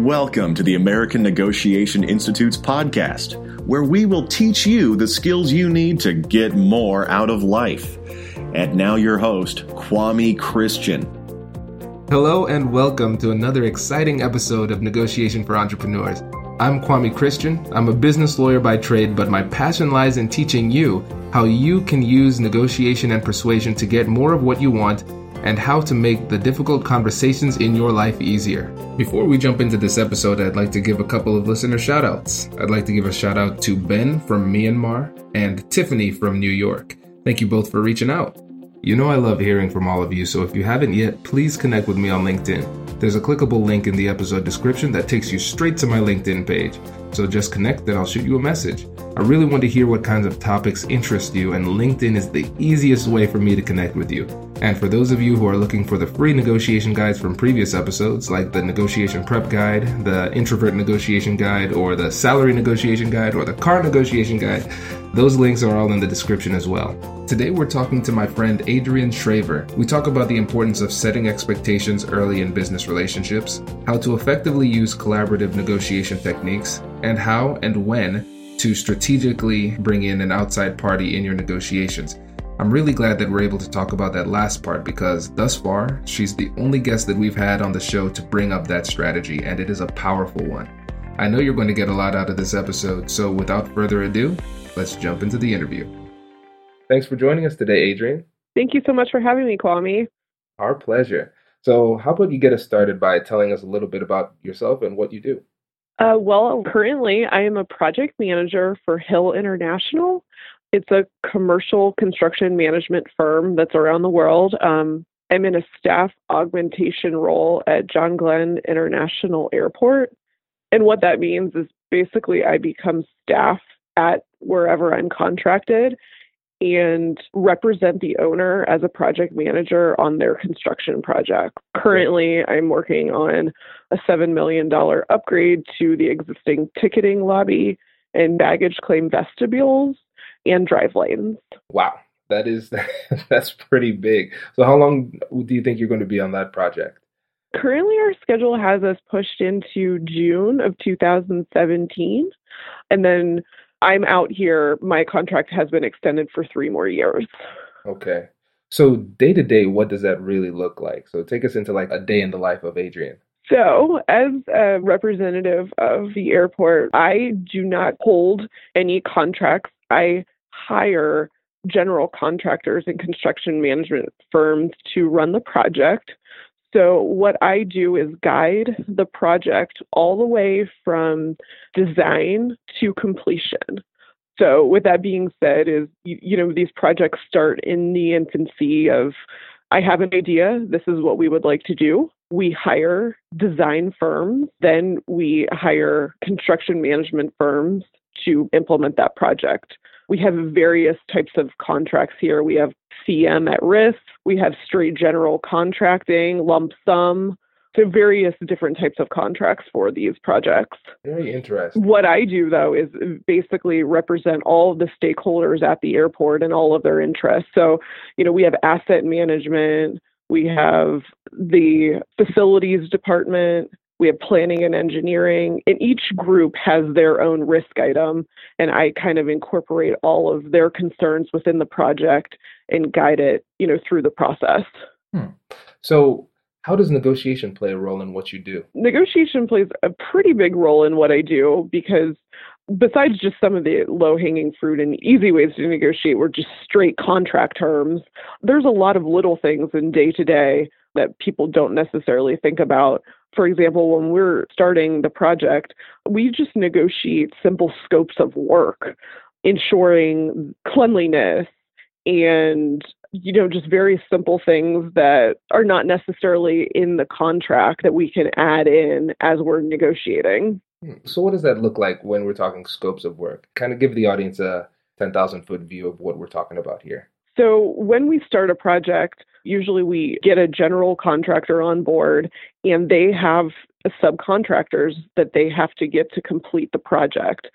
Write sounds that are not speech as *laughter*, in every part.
Welcome to the American Negotiation Institute's podcast, where we will teach you the skills you need to get more out of life. And now, your host, Kwame Christian. Hello, and welcome to another exciting episode of Negotiation for Entrepreneurs. I'm Kwame Christian. I'm a business lawyer by trade, but my passion lies in teaching you how you can use negotiation and persuasion to get more of what you want and how to make the difficult conversations in your life easier. Before we jump into this episode, I'd like to give a couple of listener shoutouts. I'd like to give a shout out to Ben from Myanmar and Tiffany from New York. Thank you both for reaching out. You know I love hearing from all of you, so if you haven't yet, please connect with me on LinkedIn. There's a clickable link in the episode description that takes you straight to my LinkedIn page. So just connect, then I'll shoot you a message. I really want to hear what kinds of topics interest you, and LinkedIn is the easiest way for me to connect with you. And for those of you who are looking for the free negotiation guides from previous episodes, like the negotiation prep guide, the introvert negotiation guide, or the salary negotiation guide, or the car negotiation guide, those links are all in the description as well. Today we're talking to my friend Adrienne Sraver. We talk about the importance of setting expectations early in business relationships, how to effectively use collaborative negotiation techniques, and how and when to strategically bring in an outside party in your negotiations. I'm really glad that we're able to talk about that last part because thus far, she's the only guest that we've had on the show to bring up that strategy, and it is a powerful one. I know you're going to get a lot out of this episode, so without further ado, let's jump into the interview. Thanks for joining us today, Adrienne. Thank you so much for having me, Kwame. Our pleasure. So, how about you get us started by telling us a little bit about yourself and what you do? Uh, well, currently, I am a project manager for Hill International. It's a commercial construction management firm that's around the world. Um, I'm in a staff augmentation role at John Glenn International Airport. And what that means is basically I become staff at wherever I'm contracted and represent the owner as a project manager on their construction project. Currently, I'm working on a $7 million upgrade to the existing ticketing lobby and baggage claim vestibules and drive lanes. Wow, that is *laughs* that's pretty big. So how long do you think you're going to be on that project? Currently, our schedule has us pushed into June of 2017. And then I'm out here. My contract has been extended for three more years. Okay. So, day to day, what does that really look like? So, take us into like a day in the life of Adrienne. So, as a representative of the airport, I do not hold any contracts. I hire general contractors and construction management firms to run the project. So, what I do is guide the project all the way from design to completion. So, with that being said, is you, know these projects start in the infancy of I have an idea. This is what we would like to do. We hire design firms, then we hire construction management firms to implement that project. We have various types of contracts here. We have CM at risk, we have straight general contracting, lump sum, so various different types of contracts for these projects. Very interesting. What I do though is basically represent all of the stakeholders at the airport and all of their interests. So, you know, we have asset management, we have the facilities department, we have planning and engineering, and each group has their own risk item. And I kind of incorporate all of their concerns within the project and guide it, you know, through the process. Hmm. So, how does negotiation play a role in what you do? Negotiation plays a pretty big role in what I do because besides just some of the low hanging fruit and easy ways to negotiate were just straight contract terms, there's a lot of little things in day to day that people don't necessarily think about. For example, when we're starting the project, we just negotiate simple scopes of work, ensuring cleanliness and you know just very simple things that are not necessarily in the contract that we can add in as we're negotiating. Hmm. So what does that look like when we're talking scopes of work? Kind of give the audience a 10,000 foot view of what we're talking about here. So, when we start a project, usually we get a general contractor on board and they have subcontractors that they have to get to complete the project.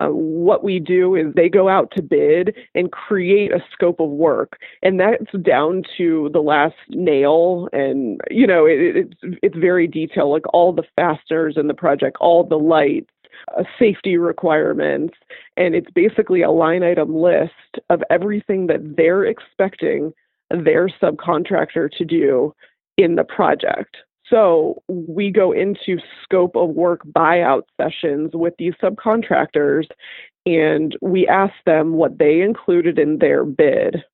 Uh, what we do is they go out to bid and create a scope of work, and that's down to the last nail. And you know, it, it's it's very detailed, like all the fasteners in the project, all the lights, uh, safety requirements, and it's basically a line item list of everything that they're expecting their subcontractor to do in the project. So we go into scope of work buyout sessions with these subcontractors and we ask them what they included in their bid.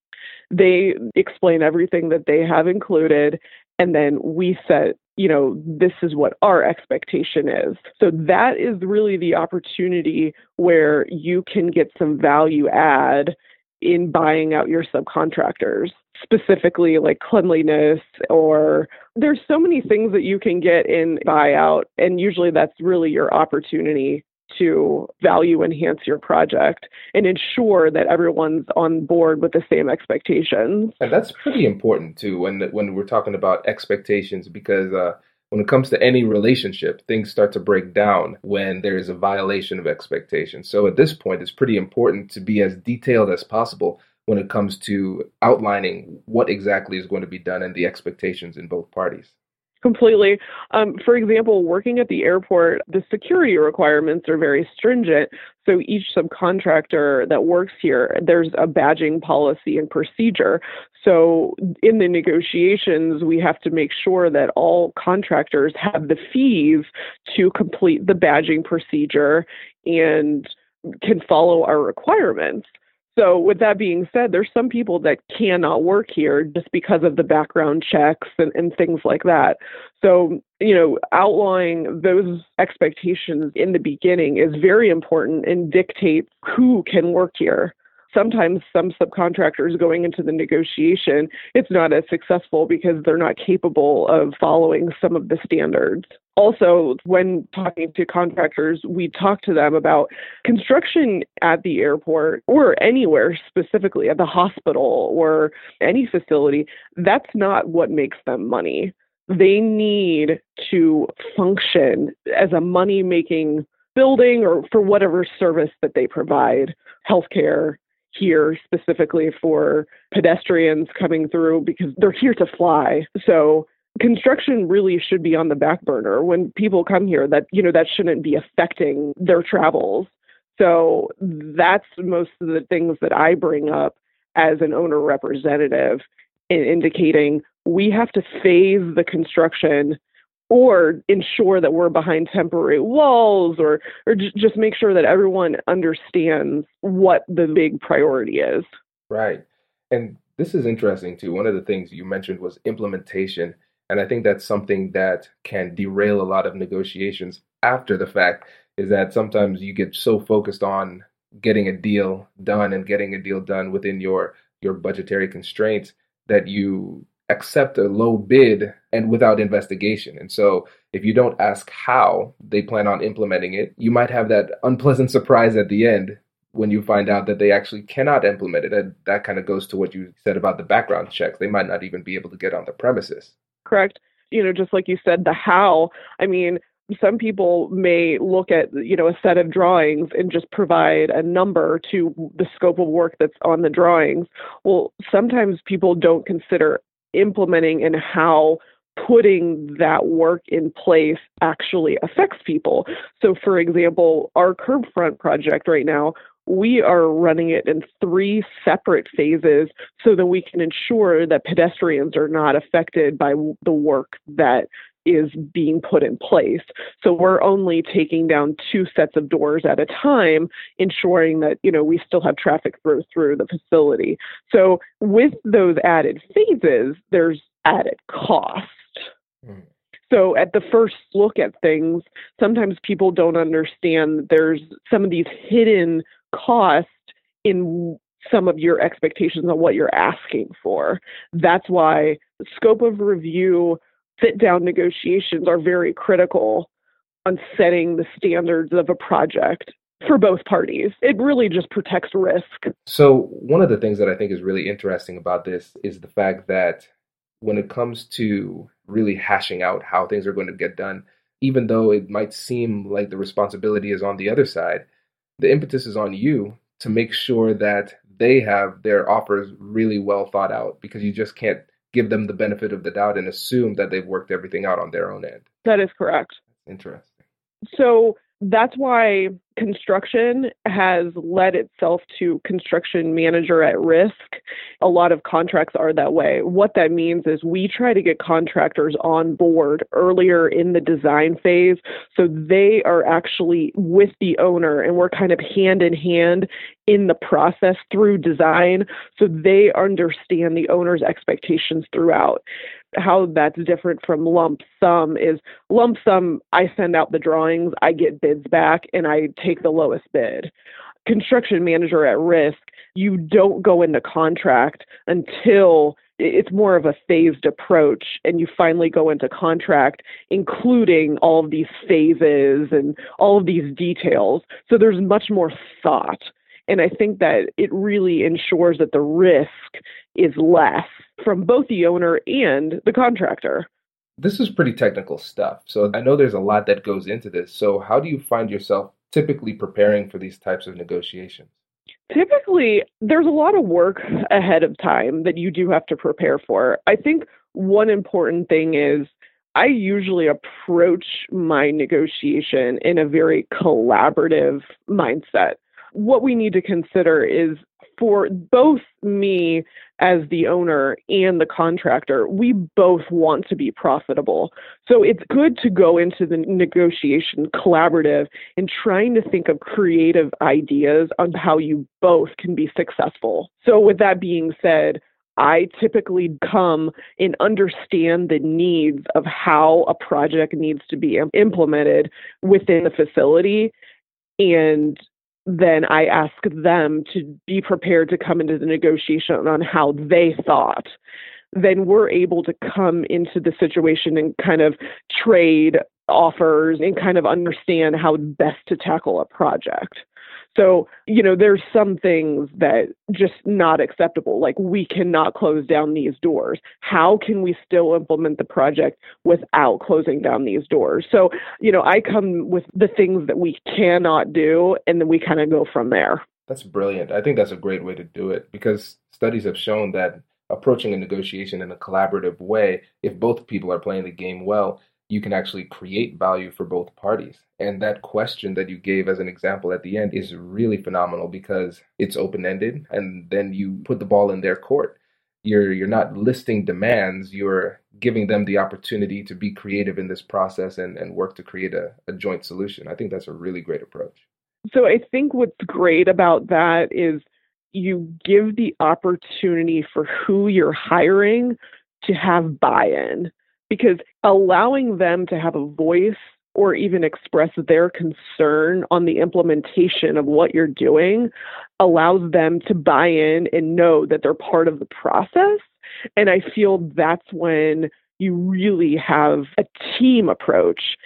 They explain everything that they have included and then we set you know, this is what our expectation is. So that is really the opportunity where you can get some value add in buying out your subcontractors, specifically like cleanliness or there's so many things that you can get in buyout and usually that's really your opportunity to value enhance your project and ensure that everyone's on board with the same expectations. And that's pretty important too when when we're talking about expectations because uh, when it comes to any relationship, things start to break down when there is a violation of expectations. So at this point, it's pretty important to be as detailed as possible when it comes to outlining what exactly is going to be done and the expectations in both parties. Completely. Um, for example, working at the airport, the security requirements are very stringent. So each subcontractor that works here, there's a badging policy and procedure. So in the negotiations, we have to make sure that all contractors have the fees to complete the badging procedure and can follow our requirements. So, with that being said, there's some people that cannot work here just because of the background checks and, and things like that. So, you know, outlining those expectations in the beginning is very important and dictates who can work here sometimes some subcontractors going into the negotiation, it's not as successful because they're not capable of following some of the standards. Also, when talking to contractors, we talk to them about construction at the airport or anywhere specifically at the hospital or any facility. That's not what makes them money. They need to function as a money making building or for whatever service that they provide healthcare, here specifically for pedestrians coming through because they're here to fly. So construction really should be on the back burner when people come here that you know that shouldn't be affecting their travels. So that's most of the things that I bring up as an owner representative in indicating we have to phase the construction or ensure that we're behind temporary walls or or j- just make sure that everyone understands what the big priority is. Right. And this is interesting too. One of the things you mentioned was implementation and i think that's something that can derail a lot of negotiations after the fact is that sometimes you get so focused on getting a deal done and getting a deal done within your your budgetary constraints that you accept a low bid and without investigation. And so if you don't ask how they plan on implementing it, you might have that unpleasant surprise at the end when you find out that they actually cannot implement it. And that kind of goes to what you said about the background checks. They might not even be able to get on the premises. Correct. You know, just like you said, the how. I mean, some people may look at you know a set of drawings and just provide a number to the scope of work that's on the drawings well sometimes people don't consider implementing and how putting that work in place actually affects people. So, for example, our curb front project right now, we are running it in three separate phases so that we can ensure that pedestrians are not affected by the work that is being put in place. So we're only taking down two sets of doors at a time, ensuring that, you know, we still have traffic through through the facility. So with those added phases, there's added cost. Mm. So at the first look at things, sometimes people don't understand there's some of these hidden costs in some of your expectations on what you're asking for. That's why scope of review sit down negotiations are very critical on setting the standards of a project for both parties. It really just protects risk. So, one of the things that I think is really interesting about this is the fact that when it comes to really hashing out how things are going to get done, even though it might seem like the responsibility is on the other side, the impetus is on you to make sure that they have their offers really well thought out because you just can't give them the benefit of the doubt and assume that they've worked everything out on their own end. That is correct. Interesting. So that's why construction has led itself to construction manager at risk. A lot of contracts are that way. What that means is we try to get contractors on board earlier in the design phase so they are actually with the owner and we're kind of hand in hand in the process through design so they understand the owner's expectations throughout how that's different from lump sum is lump sum I send out the drawings, I get bids back and I take the lowest bid. Construction manager at risk, you don't go into contract until it's more of a phased approach and you finally go into contract including all of these phases and all of these details so there's much more thought and i think that it really ensures that the risk is less from both the owner and the contractor this is pretty technical stuff so i know there's a lot that goes into this so how do you find yourself typically preparing for these types of negotiations? Typically, there's a lot of work ahead of time that you do have to prepare for. I think one important thing is I usually approach my negotiation in a very collaborative mindset. What we need to consider is for both me as the owner and the contractor, we both want to be profitable. So it's good to go into the negotiation collaborative and trying to think of creative ideas on how you both can be successful. So, with that being said, I typically come and understand the needs of how a project needs to be implemented within the facility and then I ask them to be prepared to come into the negotiation on how they thought. Then we're able to come into the situation and kind of trade offers and kind of understand how best to tackle a project. So, you know, there's some things that just not acceptable. Like we cannot close down these doors. How can we still implement the project without closing down these doors? So, you know, I come with the things that we cannot do and then we kind of go from there. That's brilliant. I think that's a great way to do it because studies have shown that approaching a negotiation in a collaborative way, if both people are playing the game well, you can actually create value for both parties. And that question that you gave as an example at the end is really phenomenal because it's open ended and then you put the ball in their court. You're you're not listing demands, you're giving them the opportunity to be creative in this process and, and work to create a, a joint solution. I think that's a really great approach. So I think what's great about that is you give the opportunity for who you're hiring to have buy-in because allowing them to have a voice or even express their concern on the implementation of what you're doing allows them to buy in and know that they're part of the process. And I feel that's when you really have a team approach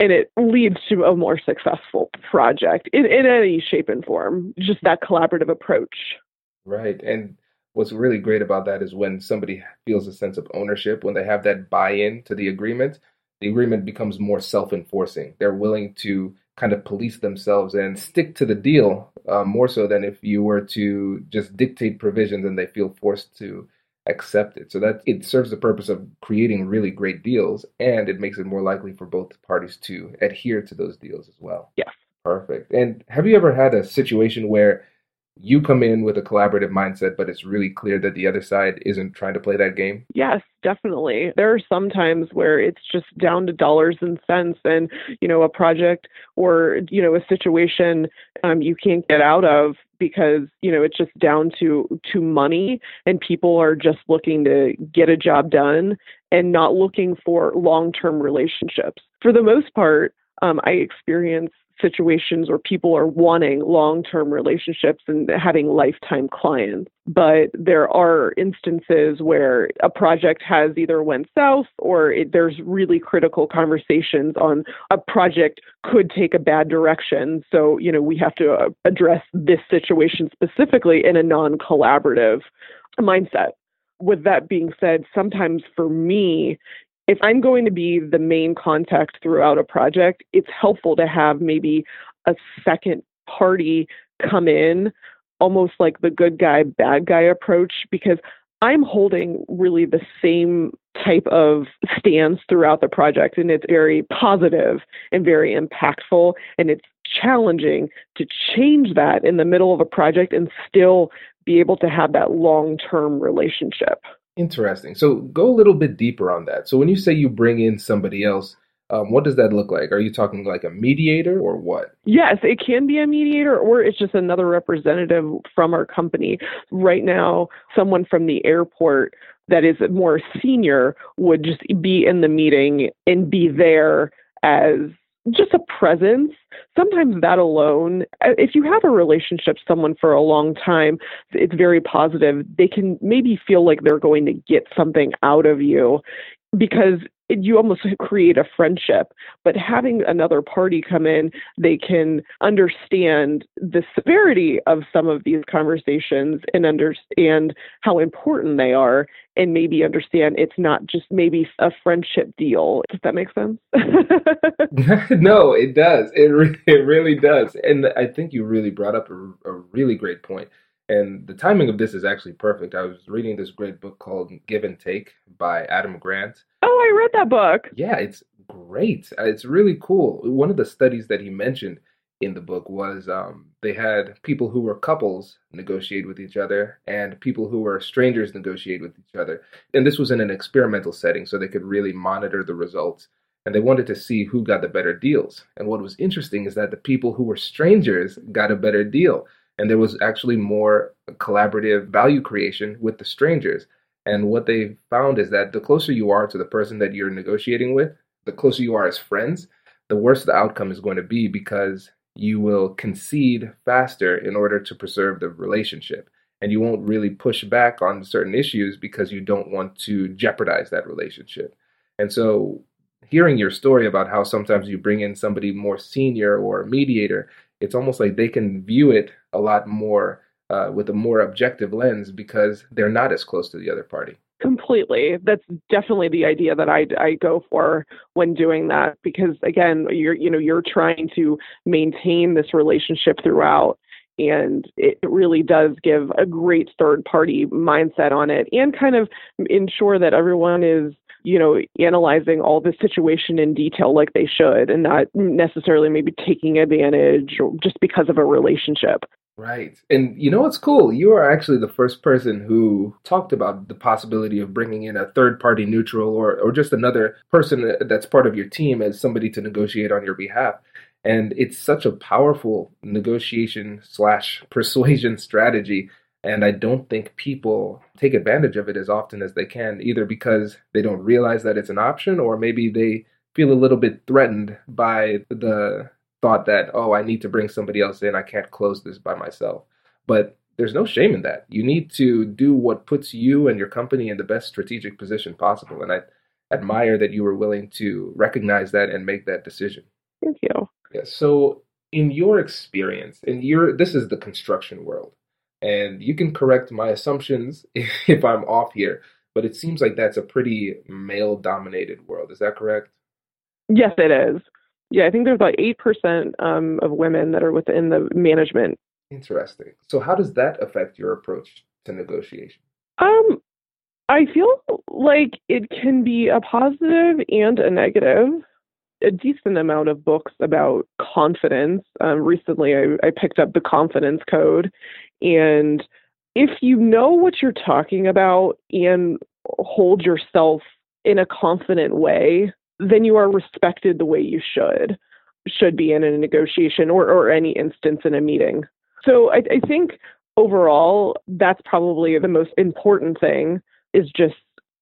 and it leads to a more successful project in, in any shape and form, just that collaborative approach. Right. And what's really great about that is when somebody feels a sense of ownership, when they have that buy in to the agreement, the agreement becomes more self enforcing. They're willing to kind of police themselves and stick to the deal uh, more so than if you were to just dictate provisions and they feel forced to accept it. So that it serves the purpose of creating really great deals and it makes it more likely for both parties to adhere to those deals as well. Yeah. Perfect. And have you ever had a situation where you come in with a collaborative mindset, but it's really clear that the other side isn't trying to play that game? Yes, definitely. There are some times where it's just down to dollars and cents, and you know, a project or you know, a situation um, you can't get out of because you know it's just down to to money, and people are just looking to get a job done and not looking for long term relationships. For the most part, um, I experience situations where people are wanting long term relationships and having lifetime clients. But there are instances where a project has either went south or it, there's really critical conversations on a project could take a bad direction. So, you know, we have to uh, address this situation specifically in a non collaborative mindset. With that being said, sometimes for me, if I'm going to be the main contact throughout a project, it's helpful to have maybe a second party come in, almost like the good guy, bad guy approach, because I'm holding really the same type of stance throughout the project, and it's very positive and very impactful, and it's challenging to change that in the middle of a project and still be able to have that long term relationship. Interesting. So go a little bit deeper on that. So when you say you bring in somebody else, um, what does that look like? Are you talking like a mediator or what? Yes, it can be a mediator or it's just another representative from our company. Right now, someone from the airport that is more senior would just be in the meeting and be there as just a presence sometimes that alone uh, if you have a relationship someone for a long time it's very positive. They can maybe feel like they're going to get something out of you because you almost *laughs* create a friendship. But having another party come in, they can understand the severity of some of these conversations and understand how important they are, and maybe understand it's not just maybe a friendship deal. Does that make sense? *laughs* *laughs* no, it does. It re- it really does. And I think you really brought up a, a really great point. And the timing of this is actually perfect. I was reading this great book called Give and Take by Adam Grant. Oh, I read that book. Yeah, it's great. Uh, it's really cool. One of the studies that he mentioned in the book was um, they had people who were couples negotiate with each other and people who were strangers negotiate with each other. And this was in an experimental setting, so they could really monitor the results. And they wanted to see who got the better deals. And what was interesting is that the people who were strangers got a better deal and there was actually more collaborative value creation with the strangers. And what they found is that the closer you are to the person that you're negotiating with, the closer you are as friends, the worse the outcome is going to be because you will concede faster in order to preserve the relationship. And you won't really push back on certain issues because you don't want to jeopardize that relationship. And so, hearing your story about how sometimes you bring in somebody more senior or a mediator, it's almost like they can view it a lot more uh, with a more objective lens because they're not as close to the other party. Completely. That's definitely the idea that I, I go for when doing that because again, you're you know you're trying to maintain this relationship throughout and it really does give a great third party mindset on it and kind of ensure that everyone is you know analyzing all the situation in detail like they should and not necessarily maybe taking advantage just because of a relationship Right. And you know what's cool? You are actually the first person who talked about the possibility of bringing in a third party neutral or, or just another person that's part of your team as somebody to negotiate on your behalf. And it's such a powerful negotiation slash *laughs* persuasion strategy. And I don't think people take advantage of it as often as they can, either because they don't realize that it's an option or maybe they feel a little bit threatened by the thought that, oh, I need to bring somebody else in. I can't close this by myself. But there's no shame in that. You need to do what puts you and your company in the best strategic position possible. And I admire that you were willing to recognize that and make that decision. Thank you. Yeah. So, in your experience, in your this is the construction world, and you can correct my assumptions *laughs* if I'm off here, but it seems like that's a pretty male-dominated world. Is that correct? Yes, it is. Yeah, I think there's about eight percent um, of women that are within the management. Interesting. So, how does that affect your approach to negotiation? Um, I feel like it can be a positive and a negative. A decent amount of books about confidence. Um, recently, I, I picked up the Confidence Code, and if you know what you're talking about and hold yourself in a confident way, then you are respected the way you should should be in a negotiation or, or any instance in a meeting. So I, I think overall that's probably the most important thing is just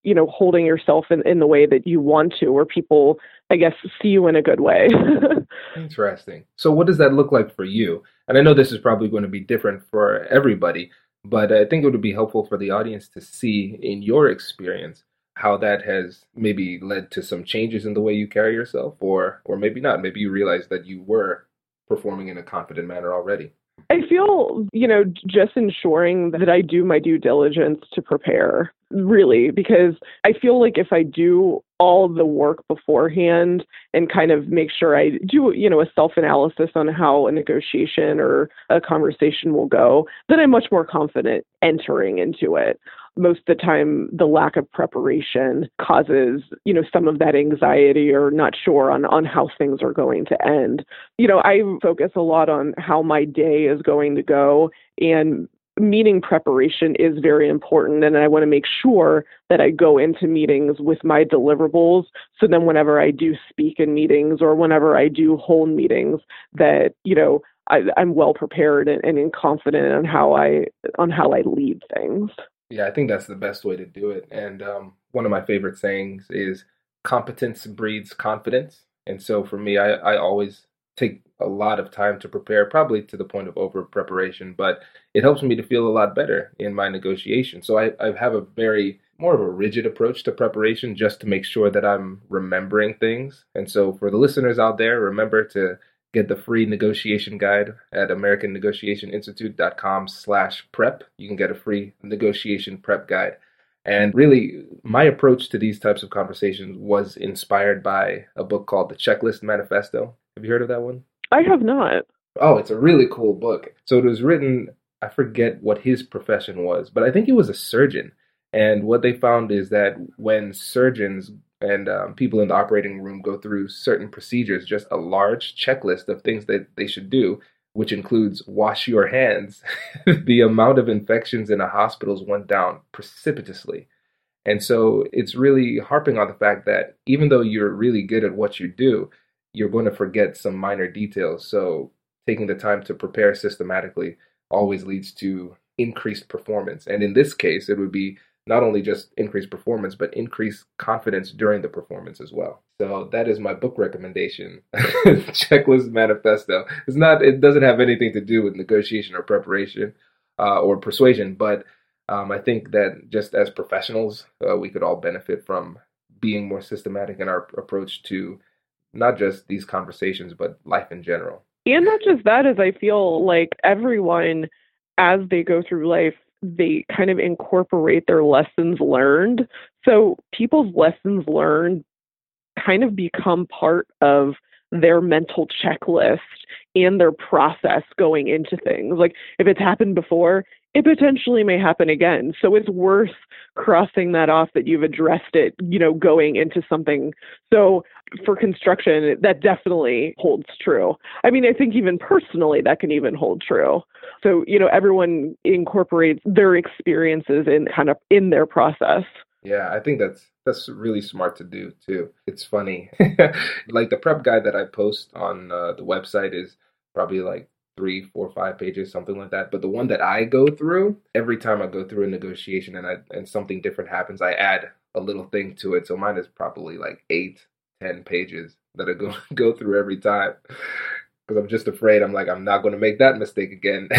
you know holding yourself in, in the way that you want to or people i guess see you in a good way. *laughs* Interesting. So what does that look like for you? And i know this is probably going to be different for everybody but i think it would be helpful for the audience to see in your experience how that has maybe led to some changes in the way you carry yourself or or maybe not maybe you realize that you were performing in a confident manner already I feel, you know, just ensuring that I do my due diligence to prepare. really, because I feel like if I do all the work beforehand and kind of make sure I do, you know, a self analysis on how a negotiation or a conversation will go, then I'm much more confident entering into it. Most of the time, the lack of preparation causes, you know, some of that anxiety or not sure on, on how things are going to end. You know, I focus a lot on how my day is going to go and meeting preparation is very important and I want to make sure that I go into meetings with my deliverables so then whenever I do speak in meetings or whenever I do hold meetings that you know I, am well prepared and, and confident on how I on how I lead things. Yeah, I think that's the best way to do it. And um, one of my favorite sayings is competence breeds confidence. And so for me, I, I always take a lot of time to prepare, probably to the point of over preparation, but it helps me to feel a lot better in my negotiation. So I, I have a very more of a rigid approach to preparation just to make sure that I'm remembering things. And so for the listeners out there, remember to get the free negotiation guide at americannegotiationinstitute.com slash prep. You can get a free negotiation prep guide. And really, my approach to these types of conversations was inspired by a book called The Checklist Manifesto. Have you heard of that one? I have not. Oh, it's a really cool book. So it was written, I forget what his profession was, but I think he was a surgeon. And what they found is that when surgeons and um, people in the operating room go through certain procedures, just a large checklist of things that they should do, which includes wash your hands, *laughs* the amount of infections in the hospitals went down precipitously. And so it's really harping on the fact that even though you're really good at what you do, you're going to forget some minor details. So taking the time to prepare systematically always leads to increased performance. And in this case, it would be not only just increase performance, but increase confidence during the performance as well. So that is my book recommendation. *laughs* Checklist Manifesto. It's not, it doesn't have anything to do with negotiation or preparation uh, or persuasion, but um, I think that just as professionals, uh, we could all benefit from being more systematic in our approach to not just these conversations, but life in general. And not just that, as I feel like everyone, as they go through life, they kind of incorporate their lessons learned. So people's lessons learned kind of become part of their mental checklist and their process going into things. Like if it's happened before, it potentially may happen again. So it's worth crossing that off that you've addressed it, you know, going into something. So for construction, that definitely holds true. I mean, I think even personally, that can even hold true. So, you know, everyone incorporates their experiences in kind of in their process. Yeah, I think that's that's really smart to do too. It's funny, *laughs* like the prep guide that I post on uh, the website is probably like three, four, five pages, something like that. But the one that I go through, every time I go through a negotiation and I and something different happens, I add a little thing to it. So mine is probably like eight, ten pages that I go *laughs* go through every time. Because I'm just afraid I'm like I'm not going to make that mistake again. *laughs*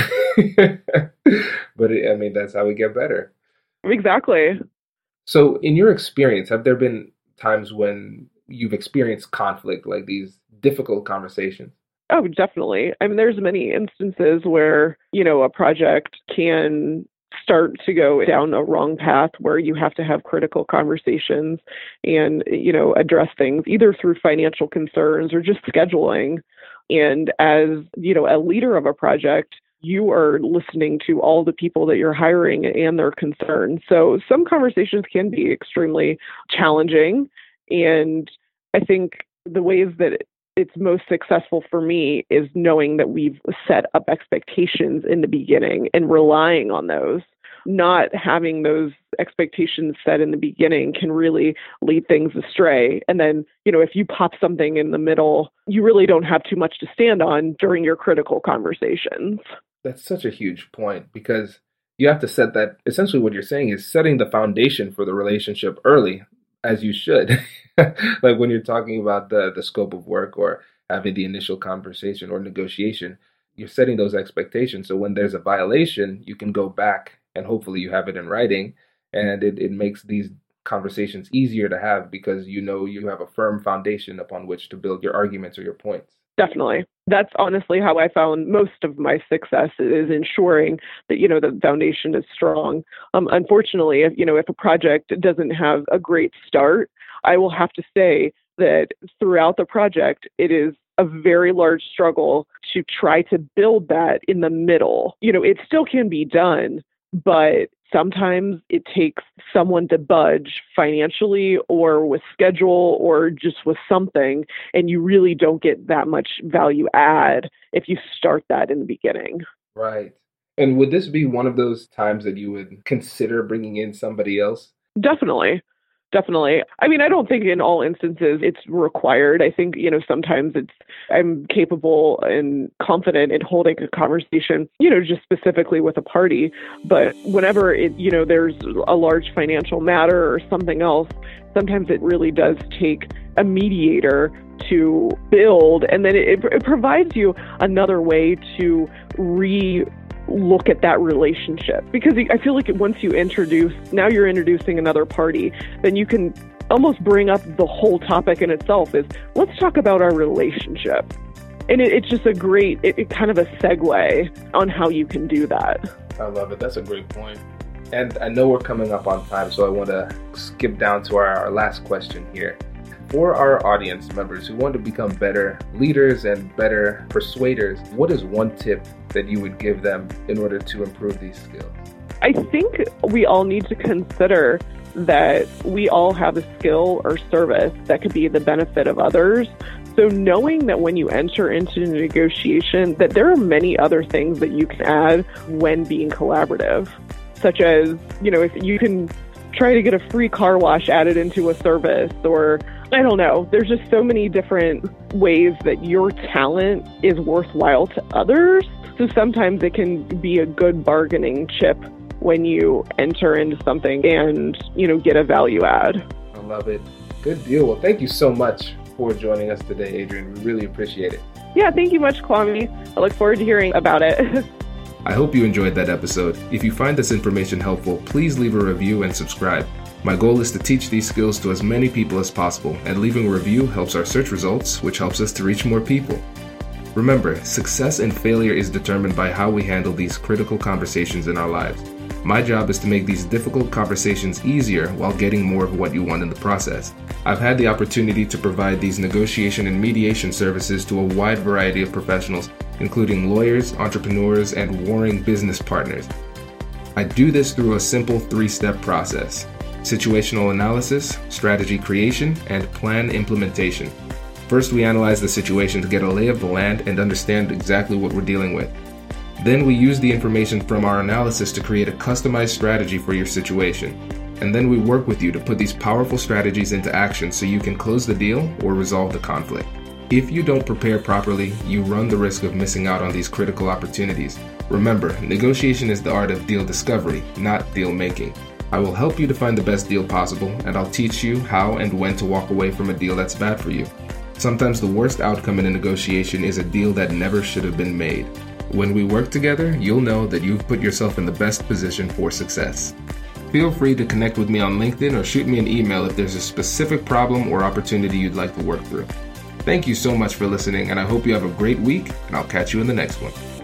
but it, I mean that's how we get better. Exactly. So in your experience, have there been times when you've experienced conflict, like these difficult conversations? Oh, definitely. I mean, there's many instances where, you know, a project can start to go down a wrong path where you have to have critical conversations and, you know, address things either through financial concerns or just scheduling. And as, you know, a leader of a project, you are listening to all the people that you're hiring and their concerns. So some conversations can be extremely challenging. And I think the ways that it's most successful for me is knowing that we've set up expectations in the beginning and relying on those. Not having those expectations set in the beginning can really lead things astray. And then, you know, if you pop something in the middle, you really don't have too much to stand on during your critical conversations. That's such a huge point because you have to set that essentially what you're saying is setting the foundation for the relationship early as you should. *laughs* like when you're talking about the the scope of work or having the initial conversation or negotiation, you're setting those expectations. So when there's a violation, you can go back and hopefully you have it in writing and it, it makes these conversations easier to have because you know you have a firm foundation upon which to build your arguments or your points. Definitely. That's honestly how I found most of my success is ensuring that you know the foundation is strong. Um, unfortunately, if you know if a project doesn't have a great start, I will have to say that throughout the project, it is a very large struggle to try to build that in the middle. You know, it still can be done, but sometimes it takes someone to budge financially or with schedule or just with something, and you really don't get that much value add if you start that in the beginning. Right. And would this be one of those times that you would consider bringing in somebody else? Definitely definitely. I mean, I don't think in all instances it's required. I think, you know, sometimes it's, I'm capable and confident in holding a conversation, you know, just specifically with a party. But whenever it, you know, there's a large financial matter or something else, sometimes it really does take a mediator to build and then it, it provides you another way to re look at that relationship. Because I feel like once you introduce now you're introducing another party then you can almost bring up the whole topic in itself is let's talk about our relationship. And it, it's just a great it, it kind of a segue on how you can do that. I love it. That's a great point. And I know we're coming up on time so I want to skip down to our, our last question here for our audience members who want to become better leaders and better persuaders, what is one tip that you would give them in order to improve these skills? I think we all need to consider that we all have a skill or service that could be the benefit of others. So knowing that when you enter into a negotiation that there are many other things that you can add when being collaborative, such as, you know, if you can try to get a free car wash added into a service or I don't know. There's just so many different ways that your talent is worthwhile to others. So sometimes it can be a good bargaining chip when you enter into something and, you know, get a value add. I love it. Good deal. Well, thank you so much for joining us today, Adrienne. We really appreciate it. Yeah, thank you much, Kwame. I look forward to hearing about it. *laughs* I hope you enjoyed that episode. If you find this information helpful, please leave a review and subscribe. My goal is to teach these skills to as many people as possible, and leaving a review helps our search results, which helps us to reach more people. Remember, success and failure is determined by how we handle these critical conversations in our lives. My job is to make these difficult conversations easier while getting more of what you want in the process. I've had the opportunity to provide these negotiation and mediation services to a wide variety of professionals, including lawyers, entrepreneurs, and warring business partners. I do this through a simple three step process situational analysis, strategy creation, and plan implementation. First, we analyze the situation to get a lay of the land and understand exactly what we're dealing with. Then, we use the information from our analysis to create a customized strategy for your situation. And then we work with you to put these powerful strategies into action so you can close the deal or resolve the conflict. If you don't prepare properly, you run the risk of missing out on these critical opportunities. Remember, negotiation is the art of deal discovery, not deal making. I will help you to find the best deal possible, and I'll teach you how and when to walk away from a deal that's bad for you. Sometimes the worst outcome in a negotiation is a deal that never should have been made. When we work together, you'll know that you've put yourself in the best position for success. Feel free to connect with me on LinkedIn or shoot me an email if there's a specific problem or opportunity you'd like to work through. Thank you so much for listening, and I hope you have a great week, and I'll catch you in the next one.